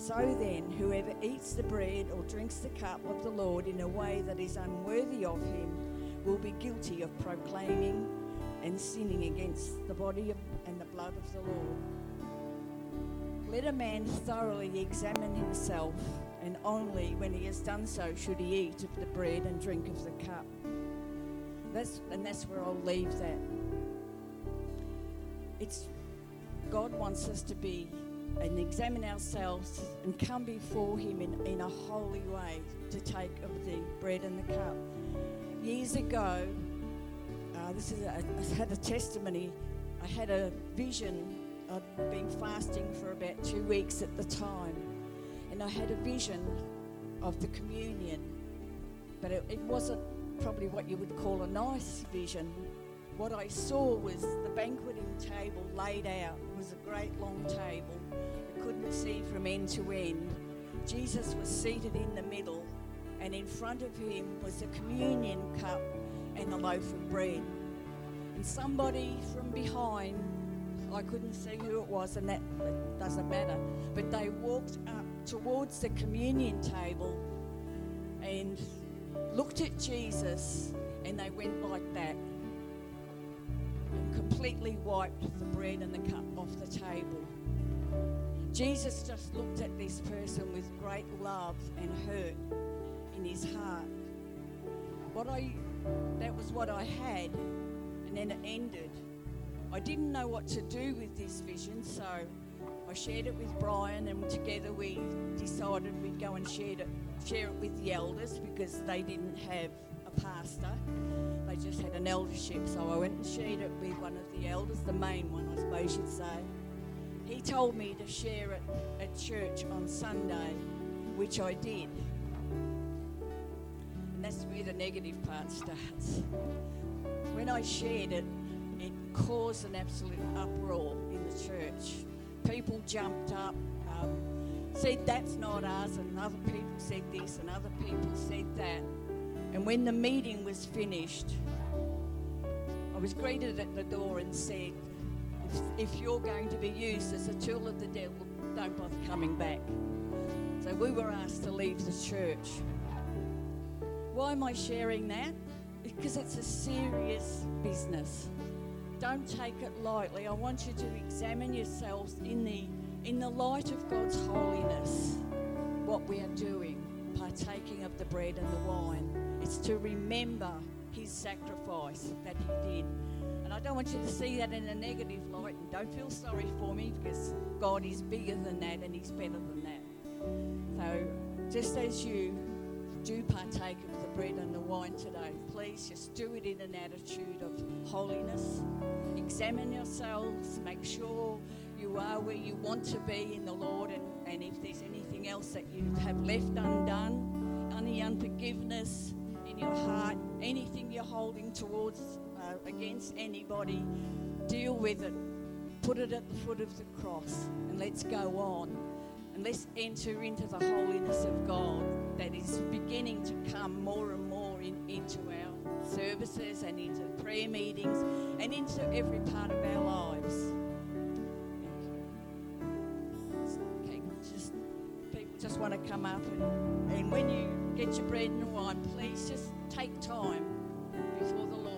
So then, whoever eats the bread or drinks the cup of the Lord in a way that is unworthy of him will be guilty of proclaiming and sinning against the body and the blood of the Lord. Let a man thoroughly examine himself, and only when he has done so should he eat of the bread and drink of the cup. That's, and that's where I'll leave that. It's God wants us to be and examine ourselves and come before Him in, in a holy way to take of the bread and the cup. Years ago, uh, this is a, I had a testimony. I had a vision. I'd been fasting for about two weeks at the time, and I had a vision of the communion, but it, it wasn't probably what you would call a nice vision. What I saw was the banqueting table laid out. It was a great long table. You couldn't see from end to end. Jesus was seated in the middle, and in front of him was a communion cup and a loaf of bread. And somebody from behind, I couldn't see who it was, and that, doesn't matter, but they walked up towards the communion table and looked at Jesus and they went like that completely wiped the bread and the cup off the table. Jesus just looked at this person with great love and hurt in his heart. What I that was what I had and then it ended. I didn't know what to do with this vision, so I shared it with Brian and together we decided we'd go and share it share it with the elders because they didn't have a pastor. They just had an eldership. So I went and shared it with one of the elders, the main one, I suppose you'd say. He told me to share it at church on Sunday, which I did. And that's where the negative part starts. When I shared it, it caused an absolute uproar in the church. People jumped up. Um, said that's not us, and other people said this, and other people said that. And when the meeting was finished, I was greeted at the door and said, if, if you're going to be used as a tool of the devil, don't bother coming back. So we were asked to leave the church. Why am I sharing that? Because it's a serious business. Don't take it lightly. I want you to examine yourselves in the in the light of God's holiness, what we are doing, partaking of the bread and the wine, it's to remember his sacrifice that he did. And I don't want you to see that in a negative light and don't feel sorry for me because God is bigger than that and he's better than that. So just as you do partake of the bread and the wine today, please just do it in an attitude of holiness. Examine yourselves, make sure you are where you want to be in the Lord, and, and if there's anything else that you have left undone, any unforgiveness in your heart, anything you're holding towards uh, against anybody, deal with it. Put it at the foot of the cross, and let's go on. And let's enter into the holiness of God that is beginning to come more and more in, into our services and into prayer meetings and into every part of our lives. want to come up and, and when you get your bread and wine, please just take time before the Lord.